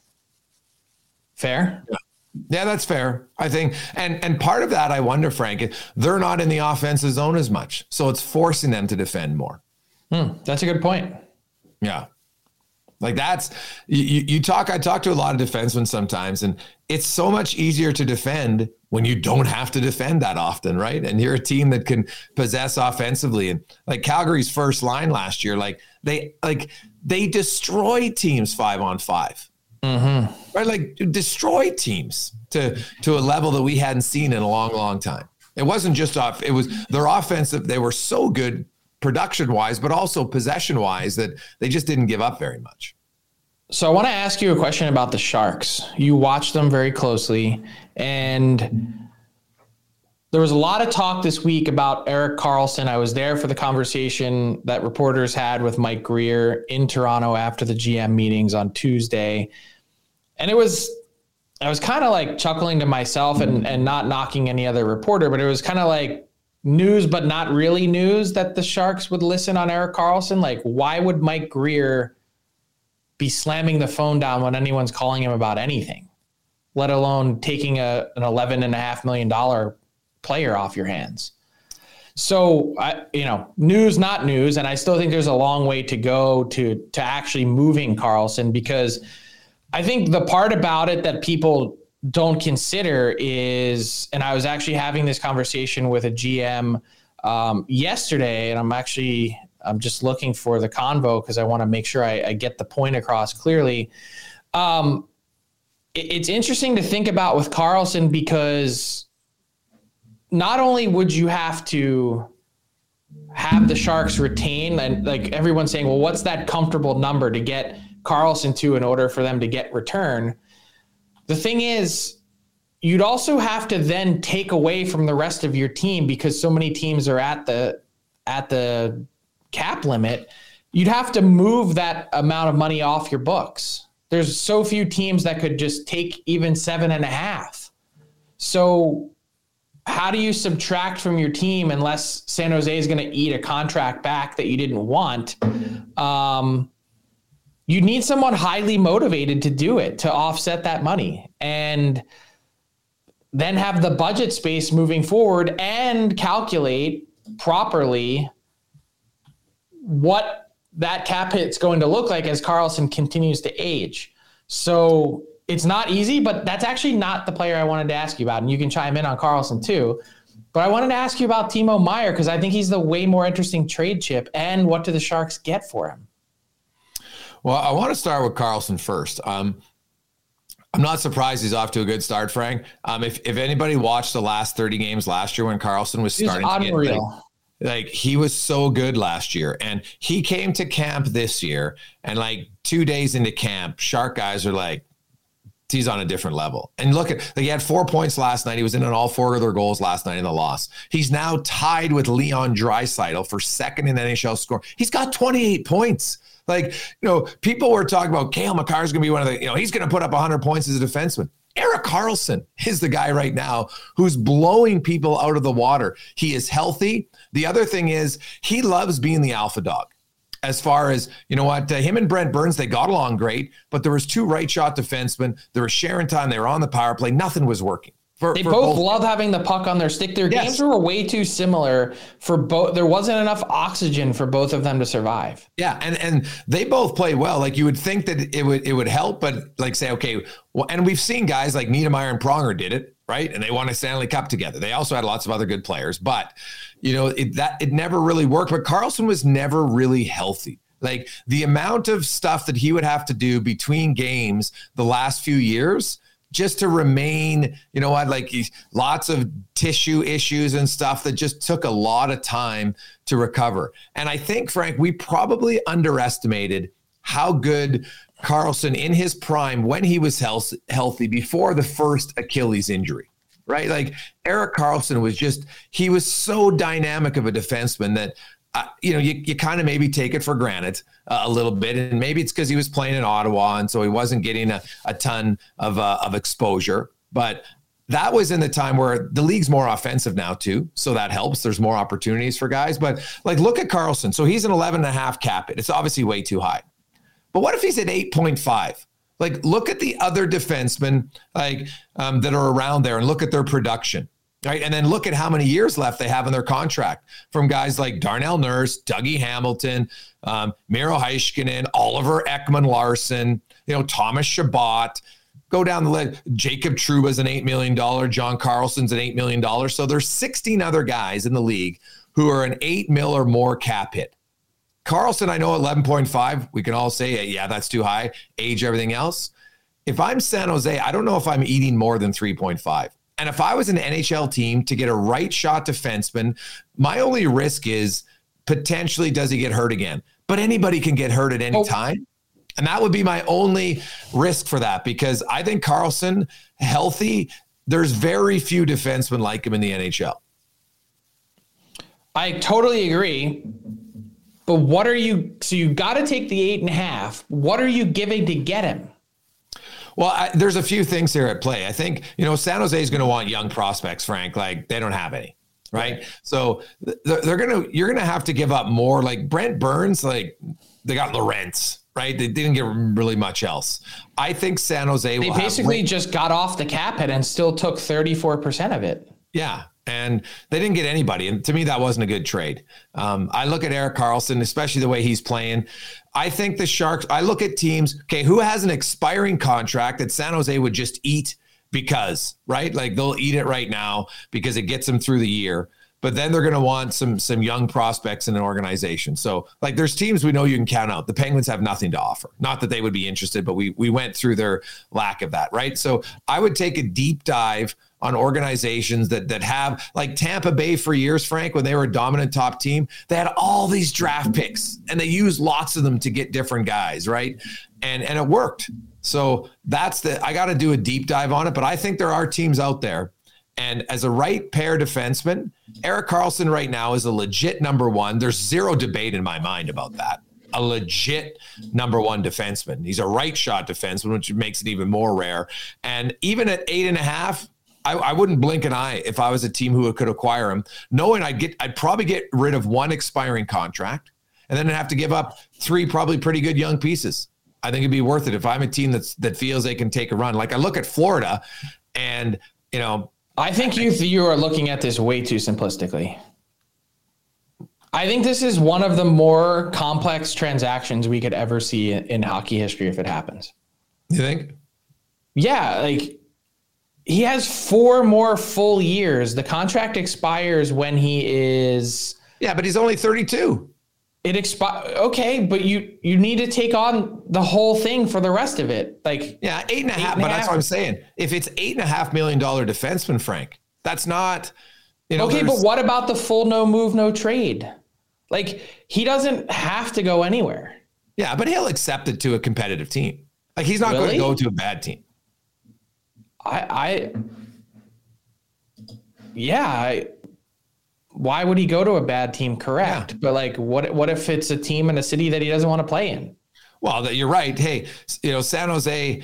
Fair? Yeah. Yeah, that's fair. I think, and and part of that, I wonder, Frank, they're not in the offensive zone as much, so it's forcing them to defend more. Hmm, that's a good point. Yeah, Like that's you, you talk. I talk to a lot of defensemen sometimes, and it's so much easier to defend when you don't have to defend that often, right? And you're a team that can possess offensively. And like Calgary's first line last year, like they like they destroy teams five on 5 mm-hmm. right? Like destroy teams to to a level that we hadn't seen in a long, long time. It wasn't just off. It was their offensive. They were so good production wise, but also possession wise that they just didn't give up very much. So I want to ask you a question about the Sharks. You watch them very closely, and there was a lot of talk this week about Erik Karlsson. I was there for the conversation that reporters had with Mike Grier in Toronto after the GM meetings on Tuesday. And it was I was kind of like chuckling to myself and and not knocking any other reporter, but it was kind of like news, but not really news that the Sharks would listen on Erik Karlsson? Like, why would Mike Grier be slamming the phone down when anyone's calling him about anything, let alone taking a, an eleven and a half million dollar player off your hands? So, I, you know, news, not news, and I still think there's a long way to go to to actually moving Karlsson because I think the part about it that people don't consider is, and I was actually having this conversation with a GM um, yesterday, and I'm actually I'm just looking for the convo because I want to make sure I, I, get the point across clearly. Um, it, it's interesting to think about with Karlsson because not only would you have to have the Sharks retain, and like everyone's saying, well, what's that comfortable number to get Karlsson to in order for them to get return? The thing is, you'd also have to then take away from the rest of your team because so many teams are at the at the cap limit. You'd have to move that amount of money off your books. There's so few teams that could just take even seven and a half. So how do you subtract from your team unless San Jose is going to eat a contract back that you didn't want? Um, you need someone highly motivated to do it to offset that money and then have the budget space moving forward and calculate properly what that cap hit's going to look like as Karlsson continues to age. So it's not easy, but that's actually not the player I wanted to ask you about. And you can chime in on Karlsson too. But I wanted to ask you about Timo Meier because I think he's the way more interesting trade chip. And what do the Sharks get for him? Well, I want to start with Karlsson first. Um, I'm not surprised he's off to a good start, Frank. Um, if if anybody watched the last 30 games last year when Karlsson was starting to get like, like he was so good last year, and he came to camp this year, and like two days into camp, Shark guys are like, he's on a different level. And look at like he had four points last night. He was in on all four of their goals last night in the loss. He's now tied with Leon Draisaitl for second in NHL score. He's got 28 points. Like, you know, people were talking about Cale Makar is going to be one of the, you know, he's going to put up 100 points as a defenseman. Erik Karlsson is the guy right now who's blowing people out of the water. He is healthy. The other thing is he loves being the alpha dog. As far as you know, what uh, him and Brent Burns they got along great, but there was two right shot defensemen. There was sharing time. They were on the power play. Nothing was working. For, they for both, both, love having the puck on their stick. Their yes. games were way too similar for both. There wasn't enough oxygen for both of them to survive. Yeah, and and they both play well. Like you would think that it would it would help, but like say okay, well, and we've seen guys like Niedermayer and Pronger did it right, and they won a Stanley Cup together. They also had lots of other good players, but you know it, that it never really worked. But Karlsson was never really healthy. Like the amount of stuff that he would have to do between games the last few years just to remain, you know what, like lots of tissue issues and stuff that just took a lot of time to recover. And I think, Frank, we probably underestimated how good Karlsson in his prime when he was health, healthy before the first Achilles injury. Right. Like Erik Karlsson was just, he was so dynamic of a defenseman that you know, you, you kind of maybe take it for granted uh, a little bit. And maybe it's because he was playing in Ottawa and so he wasn't getting a, a ton of, uh, of exposure. But that was in the time where the league's more offensive now, too. So that helps. There's more opportunities for guys. But like, look at Karlsson. So he's an 11 and a half cap it. It's obviously way too high. But what if he's at 8.5? Like, look at the other defensemen like um, that are around there and look at their production Right. And then look at how many years left they have in their contract from guys like Darnell Nurse, Dougie Hamilton, um, Miro Heiskanen, Oliver Ekman Larsson, you know, Thomas Chabot. Go down the list. Jacob Trouba's an $8 million. John Carlson's an $8 million. So there's 16 other guys in the league who are an 8 mil or more cap hit. Karlsson, I know 11.5. We can all say, yeah, that's too high. Age, everything else. If I'm San Jose, I don't know if I'm eating more than 3.5. And if I was an NHL team to get a right shot defenseman, my only risk is potentially does he get hurt again? But anybody can get hurt at any oh. time. And that would be my only risk for that because I think Karlsson, healthy, there's very few defensemen like him in the NHL. I totally agree. But what are you? So you got to take the eight and a half. What are you giving to get him? Well, I, there's a few things here at play. I think you know San Jose is going to want young prospects. Frank, like they don't have any, right? right. So they're, they're gonna you're gonna have to give up more. Like Brent Burns, like they got Lorentz, right? They didn't get really much else. I think San Jose. They basically have, just got off the cap hit and still took 34 percent of it. Yeah, and they didn't get anybody. And to me, that wasn't a good trade. Um, I look at Erik Karlsson, especially the way he's playing. I think the Sharks, I look at teams, okay, who has an expiring contract that San Jose would just eat because, right? Like they'll eat it right now because it gets them through the year. But then they're going to want some some young prospects in an organization. So, like, there's teams we know you can count out. The Penguins have nothing to offer. Not that they would be interested, but we we went through their lack of that, right? So, I would take a deep dive on organizations that that have like Tampa Bay for years, Frank, when they were a dominant top team, they had all these draft picks and they used lots of them to get different guys, right? And and it worked. So that's the I got to do a deep dive on it, but I think there are teams out there. And as a right pair defenseman, Erik Karlsson right now is a legit number one. There's zero debate in my mind about that a legit number one defenseman. He's a right shot defenseman, which makes it even more rare. And even at eight and a half, I, I, wouldn't blink an eye if I was a team who could acquire him, knowing I'd get I'd probably get rid of one expiring contract and then I'd have to give up three probably pretty good young pieces. I think it'd be worth it if I'm a team that's that feels they can take a run. Like I look at Florida and you know I think you you are looking at this way too simplistically. I think this is one of the more complex transactions we could ever see in, in hockey history if it happens. You think? Yeah, like he has four more full years. The contract expires when he is. Yeah, but he's only 32. It expire. Okay, but you you need to take on the whole thing for the rest of it. Like yeah, eight and a half. And but that's what I'm saying. If it's eight and a half million dollar defenseman, Frank, that's not. You know, okay, but what about the full no move, no trade? Like he doesn't have to go anywhere. Yeah, but he'll accept it to a competitive team. Like he's not really? going to go to a bad team. I, I yeah, I, why would he go to a bad team? Correct, yeah. but like, what what if it's a team in a city that he doesn't want to play in? Well, you're right. Hey, you know, San Jose.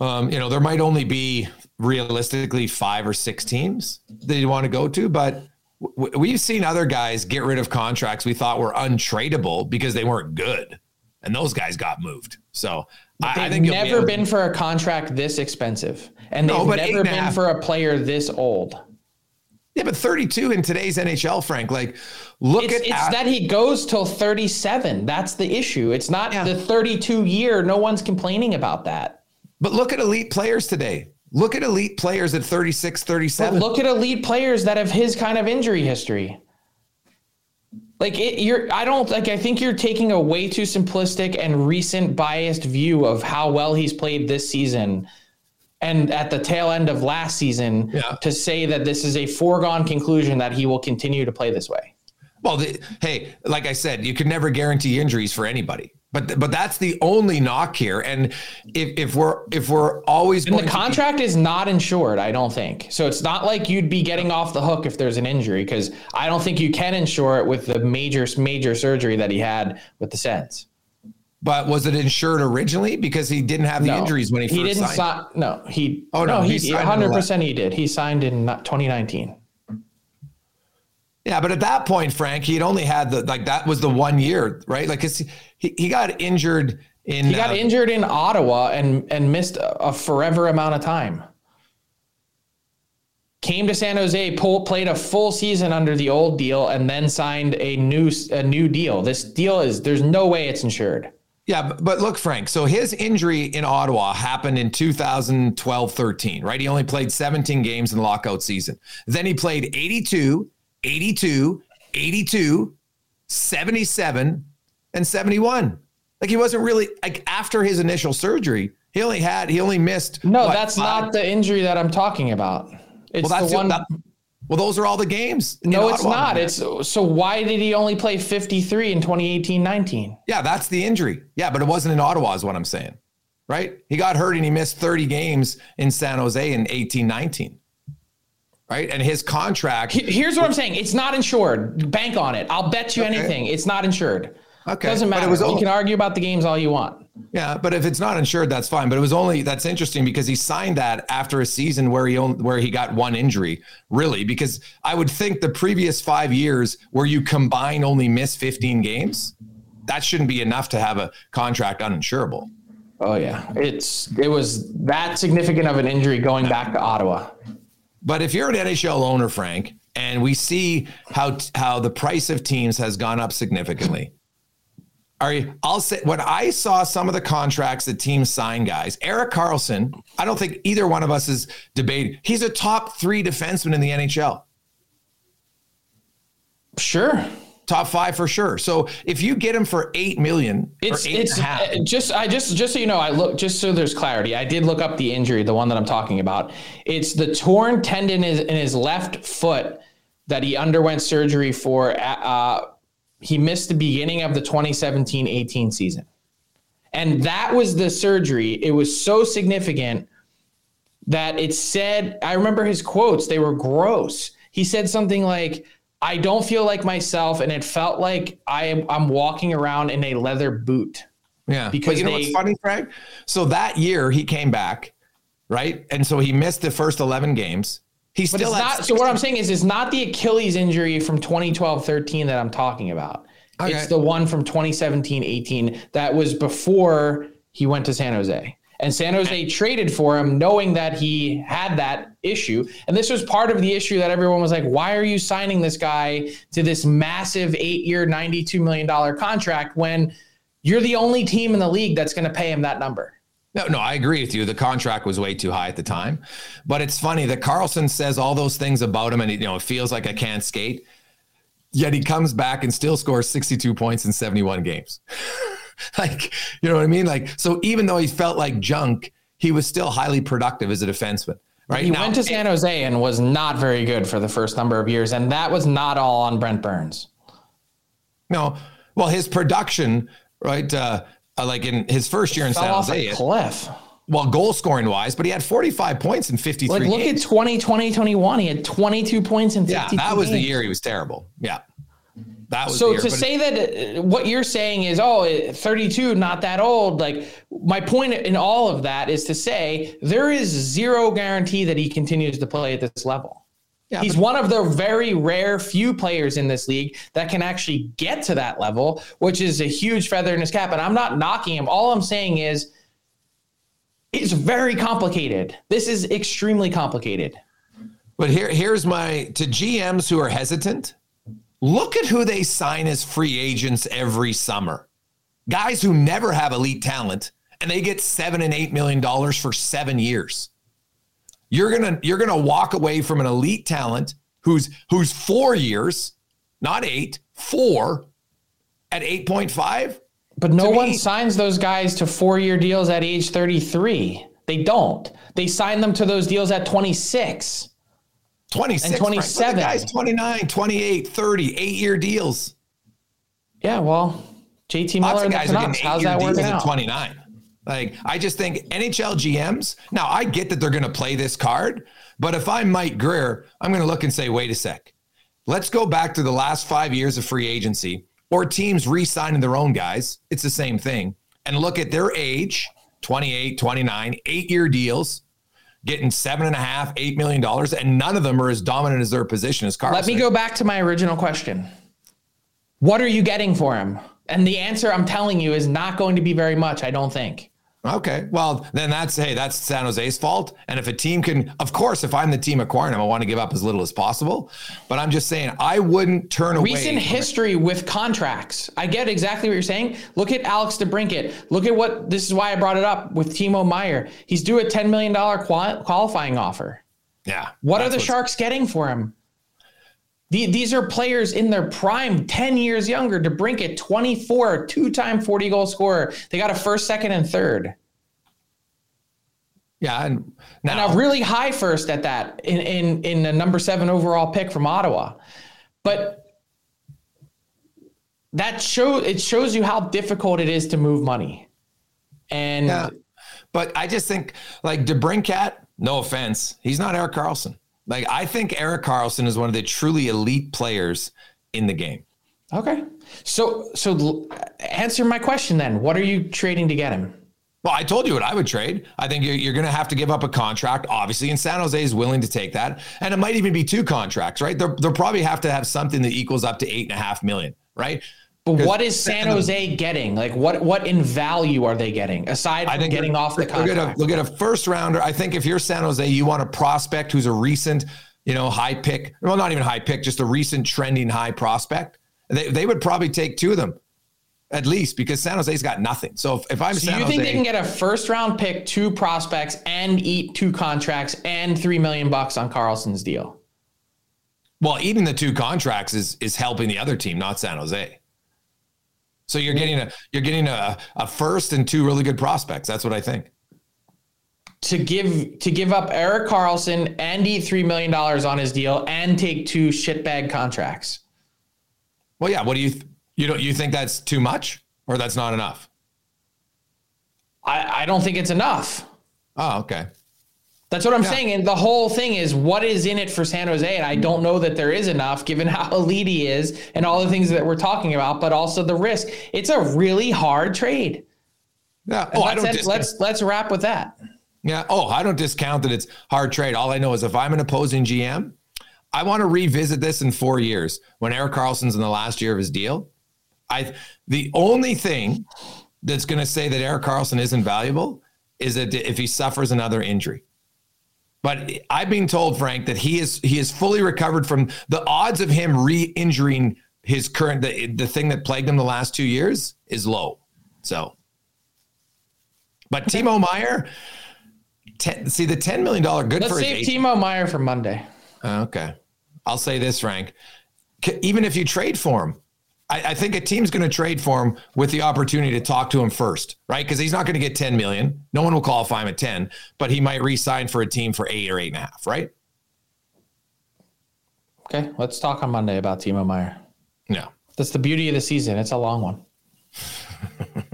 Um, you know, there might only be realistically five or six teams that you want to go to, but w- we've seen other guys get rid of contracts we thought were untradeable because they weren't good, and those guys got moved. So I, I think never been for a contract this expensive, and they've no, never been for a player this old. Yeah, but 32 in today's NHL, Frank. Like, look it's, at it's at, that he goes till 37. That's the issue. It's not yeah. the 32 year. No one's complaining about that. But look at elite players today. Look at elite players at 36, 37. But look at elite players that have his kind of injury history. Like it, you're, I don't like. I think you're taking a way too simplistic and recent biased view of how well he's played this season, and at the tail end of last season yeah. to say that this is a foregone conclusion that he will continue to play this way. Well, the, hey, like I said, you can never guarantee injuries for anybody. But but that's the only knock here. And if, if we're if we're always and the contract be- is not insured, I don't think. So it's not like you'd be getting off the hook if there's an injury because I don't think you can insure it with the major major surgery that he had with the Sens. But was it insured originally because he didn't have the no, injuries when he, he didn't sign? No, he. Oh no, no he 100 percent he did. He signed in 2019. Yeah, but at that point, Frank, he had only had the like that was the one year, right? Like he he got injured in he got uh, injured in Ottawa and and missed a, a forever amount of time. came to San Jose, pull, played a full season under the old deal, and then signed a new a new deal. This deal is there's no way it's insured. Yeah, but look, Frank. So his injury in Ottawa happened in 2012 13, right? He only played 17 games in the lockout season. Then he played 82, 82, 82, 77, and 71. Like he wasn't really like after his initial surgery, he only had he only missed. No, what, that's five? not the injury that I'm talking about. It's well, that's the one. That, well, those are all the games. No, it's not. It's so why did he only play 53 in 2018-19? Yeah, that's the injury. Yeah, but it wasn't in Ottawa is what I'm saying. Right? He got hurt and he missed 30 games in San Jose in 18-19. Right? And his contract Here's what I'm saying. It's not insured. Bank on it. I'll bet you okay. anything. It's not insured. Okay. Doesn't matter. But it was, you can argue about the games all you want. Yeah, but if it's not insured, that's fine. But it was only that's interesting because he signed that after a season where he only, where he got one injury, really. Because I would think the previous five years where you combine only miss 15 games, that shouldn't be enough to have a contract uninsurable. Oh yeah, it's it was that significant of an injury going back to Ottawa. But if you're an NHL owner, Frank, and we see how how the price of teams has gone up significantly are you, I'll say when I saw some of the contracts that teams sign, guys, Erik Karlsson, I don't think either one of us is debating. He's a top three defenseman in the NHL. Sure. Top five for sure. So if you get him for eight million, it's it's uh, just I just just so you know, I look just so there's clarity. I did look up the injury, the one that I'm talking about. It's the torn tendon in his left foot that he underwent surgery for. Uh, he missed the beginning of the 2017 18 season. And that was the surgery. It was so significant that it said, I remember his quotes, they were gross. He said something like, I don't feel like myself, and it felt like I I'm walking around in a leather boot. Yeah. Because but you know what's funny, Frank? So that year he came back, right? And so he missed the first 11 games. He's still not. So what I'm saying is, it's not the Achilles injury from 2012-13 that I'm talking about. Okay. It's the one from 2017-18 that was before he went to San Jose. And San Jose traded for him knowing that he had that issue. And this was part of the issue that everyone was like, why are you signing this guy to this massive eight year, $92 million contract when you're the only team in the league that's going to pay him that number? No, no, I agree with you. The contract was way too high at the time. But it's funny that Karlsson says all those things about him and, you know, it feels like I can't skate. Yet he comes back and still scores 62 points in 71 games. <laughs> <laughs> like, you know what I mean? Like, so even though he felt like junk, he was still highly productive as a defenseman. Right. He now, went to San Jose and was not very good for the first number of years. And that was not all on Brent Burns. No. Well, his production, right? Uh, uh, like in his first year in San Jose. cliff. Well, goal scoring wise, but he had 45 points in 53 like, look games. at 2020, 21. He had 22 points in 52 Yeah, that was games. the year he was terrible. Yeah. That was so year, to say that uh, what you're saying is oh 32 not that old like my point in all of that is to say there is zero guarantee that he continues to play at this level yeah, He's one of the very rare few players in this league that can actually get to that level, which is a huge feather in his cap. And I'm not knocking him. All I'm saying is it's very complicated. This is extremely complicated. But here, here's my to GMs who are hesitant. Look at who they sign as free agents every summer. Guys who never have elite talent and they get seven and eight million dollars for seven years. You're gonna you're gonna walk away from an elite talent who's who's four years, not eight, four at 8.5. But no one signs those guys to four-year deals at age 33. They don't. They sign them to those deals at 26. 26 and 27. Guys 29, 28, 30, eight-year deals. Yeah, well, JT Miller Canucks, how's that working out? 29. Like, I just think NHL GMs, now I get that they're going to play this card, but if I'm Mike Grier, I'm going to look and say, wait a sec. Let's go back to the last five years of free agency or teams re signing their own guys. It's the same thing. And look at their age 28, 29, eight year deals, getting seven and a half, eight million dollars, and none of them are as dominant as their position as Karlsson. Let me go back to my original question. What are you getting for him? And the answer I'm telling you is not going to be very much, I don't think. Okay. Well, then that's hey, that's San Jose's fault. And if a team can, of course, if I'm the team acquiring him, I want to give up as little as possible. But I'm just saying, I wouldn't turn away. Recent history with contracts. I get exactly what you're saying. Look at Alex DeBrincat. Look at what this is why I brought it up with Timo Meier. He's due a $10 million qual- qualifying offer. Yeah. What are the Sharks getting for him? The, these are players in their prime, 10 years younger. DeBrincat, 24, two time 40 goal scorer. They got a first, second, and third. Yeah, and, now, and a really high first at that in in in the number seven overall pick from Ottawa, but that show it shows you how difficult it is to move money, and yeah. but I just think like DeBrincat, no offense, he's not Erik Karlsson. Like I think Erik Karlsson is one of the truly elite players in the game. Okay. So so answer my question then. What are you trading to get him? Well, I told you what I would trade. I think you're, you're going to have to give up a contract, obviously, and San Jose is willing to take that. And it might even be two contracts, right? They'll, they'll probably have to have something that equals up to eight and a half million, right? But what is San Jose getting? Like, what what in value are they getting aside from I think getting off the contract? Look at, a, look at a first rounder. I think if you're San Jose, you want a prospect who's a recent, you know, high pick. Well, not even high pick, just a recent trending high prospect. They, they would probably take two of them at least because San Jose's got nothing. So if, if I'm so San you think Jose, they can get a first round pick, two prospects, and eat two contracts and three million bucks on Karlsson's deal? Well, eating the two contracts is is helping the other team, not San Jose. So you're getting a you're getting a, a first and two really good prospects. That's what I think. To give to give up Erik Karlsson and eat three million dollars on his deal and take two shitbag contracts. Well, yeah. What do you th- you don't you think that's too much or that's not enough? I I don't think it's enough. Oh, okay. That's what I'm yeah. saying. And the whole thing is what is in it for San Jose? And I don't know that there is enough given <laughs> how elite he is and all the things that we're talking about, but also the risk. It's a really hard trade. Yeah. Oh, I don't let's let's wrap with that. Yeah. Oh, I don't discount that it's hard trade. All I know is if I'm an opposing GM, I want to revisit this in four years when Erik Karlsson's in the last year of his deal. I the only thing that's going to say that Erik Karlsson isn't valuable is that if he suffers another injury. But I've been told, Frank, that he is he is fully recovered from the odds of him re-injuring his current the, the thing that plagued him the last two years is low. So, but Timo Meier, ten, see the ten million dollar good Let's for save Timo Meier for Monday. Okay, I'll say this, Frank. Even if you trade for him, I, I think a team's going to trade for him with the opportunity to talk to him first, right? Because he's not going to get 10 million. No one will qualify him at 10, but he might re-sign for a team for eight or eight and a half, right? Okay, let's talk on Monday about Timo Meier. Yeah. That's the beauty of the season. It's a long one. <laughs>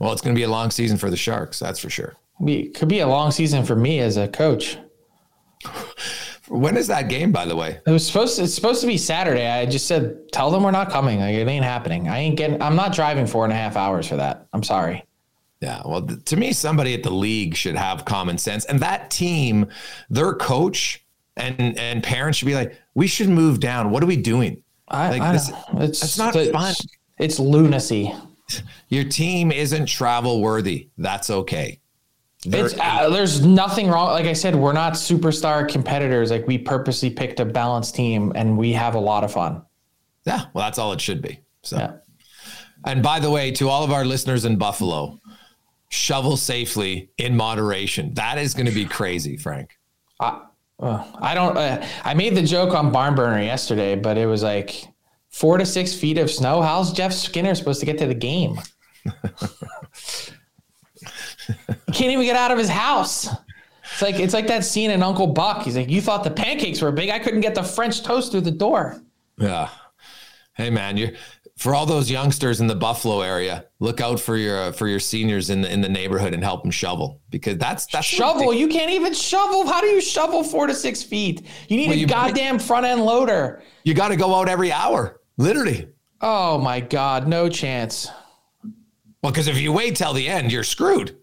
well, it's going to be a long season for the Sharks, that's for sure. It could be a long season for me as a coach. <laughs> When is that game, by the way? It was supposed to, it's supposed to be Saturday. I just said, tell them we're not coming. Like, it ain't happening. I ain't getting, I'm not driving four and a half hours for that. I'm sorry. Yeah. Well, th- to me, somebody at the league should have common sense. And that team, their coach and, and parents should be like, we should move down. What are we doing? I, like, I this, it's, it's not it's, fun. It's lunacy. Your team isn't travel worthy. That's okay. It's, uh, there's nothing wrong. Like I said, we're not superstar competitors. Like we purposely picked a balanced team, and we have a lot of fun. Yeah, well, that's all it should be. So, yeah. and by the way, to all of our listeners in Buffalo, shovel safely in moderation. That is going to be crazy, Frank. I, uh, I don't. Uh, I made the joke on barn burner yesterday, but it was like four to six feet of snow. How's Jeff Skinner supposed to get to the game? <laughs> can't even get out of his house. It's like it's like that scene in Uncle Buck. He's like, "You thought the pancakes were big. I couldn't get the French toast through the door." Yeah. Hey man, you for all those youngsters in the Buffalo area, look out for your uh, for your seniors in the in the neighborhood and help them shovel because that's that's shovel. You can't even shovel. How do you shovel four to six feet? You need well, a you, goddamn front end loader. You got to go out every hour, literally. Oh my god, no chance. Well, because if you wait till the end, you're screwed.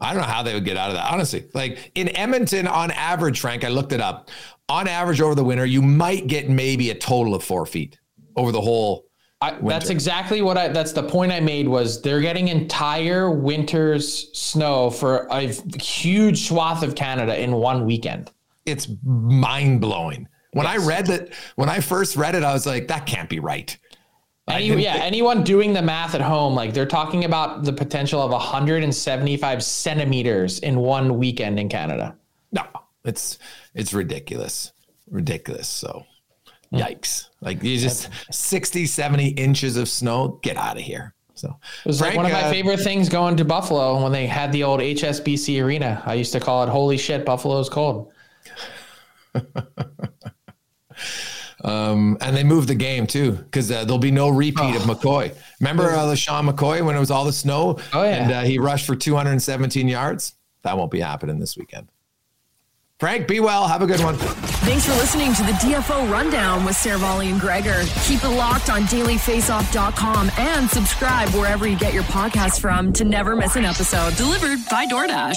I don't know how they would get out of that. Honestly, like in Edmonton, on average, Frank, I looked it up. On average, over the winter, you might get maybe a total of four feet over the whole I, that's exactly what I. That's the point I made. Was they're getting entire winter's snow for a huge swath of Canada in one weekend. It's mind blowing. When yes. I read that, when I first read it, I was like, that can't be right. Any, yeah, think- anyone doing the math at home, like they're talking about the potential of 175 centimeters in one weekend in Canada. No, it's it's ridiculous, ridiculous. So Yikes. Like you just <laughs> 60, 70 inches of snow. Get out of here. So it was Frank, like one of my uh, favorite things going to Buffalo when they had the old HSBC arena. I used to call it holy shit, Buffalo's cold. <laughs> um, and they moved the game too because uh, there'll be no repeat oh. of McCoy. Remember uh, Sean McCoy when it was all the snow? Oh, yeah. And uh, he rushed for 217 yards? That won't be happening this weekend. Frank, be well. Have a good one. Thanks for listening to the DFO Rundown with Seravalli and Gregor. Keep it locked on dailyfaceoff.com and subscribe wherever you get your podcasts from to never miss an episode. Delivered by DoorDash.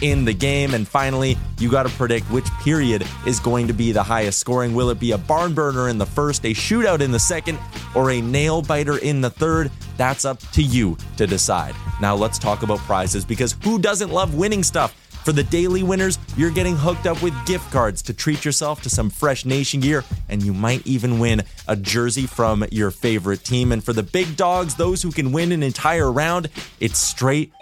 in the game. And finally, you got to predict which period is going to be the highest scoring. Will it be a barn burner in the first, a shootout in the second, or a nail biter in the third? That's up to you to decide. Now let's talk about prizes because who doesn't love winning stuff? For the daily winners, you're getting hooked up with gift cards to treat yourself to some fresh nation gear, and you might even win a jersey from your favorite team. And for the big dogs, those who can win an entire round, it's straight,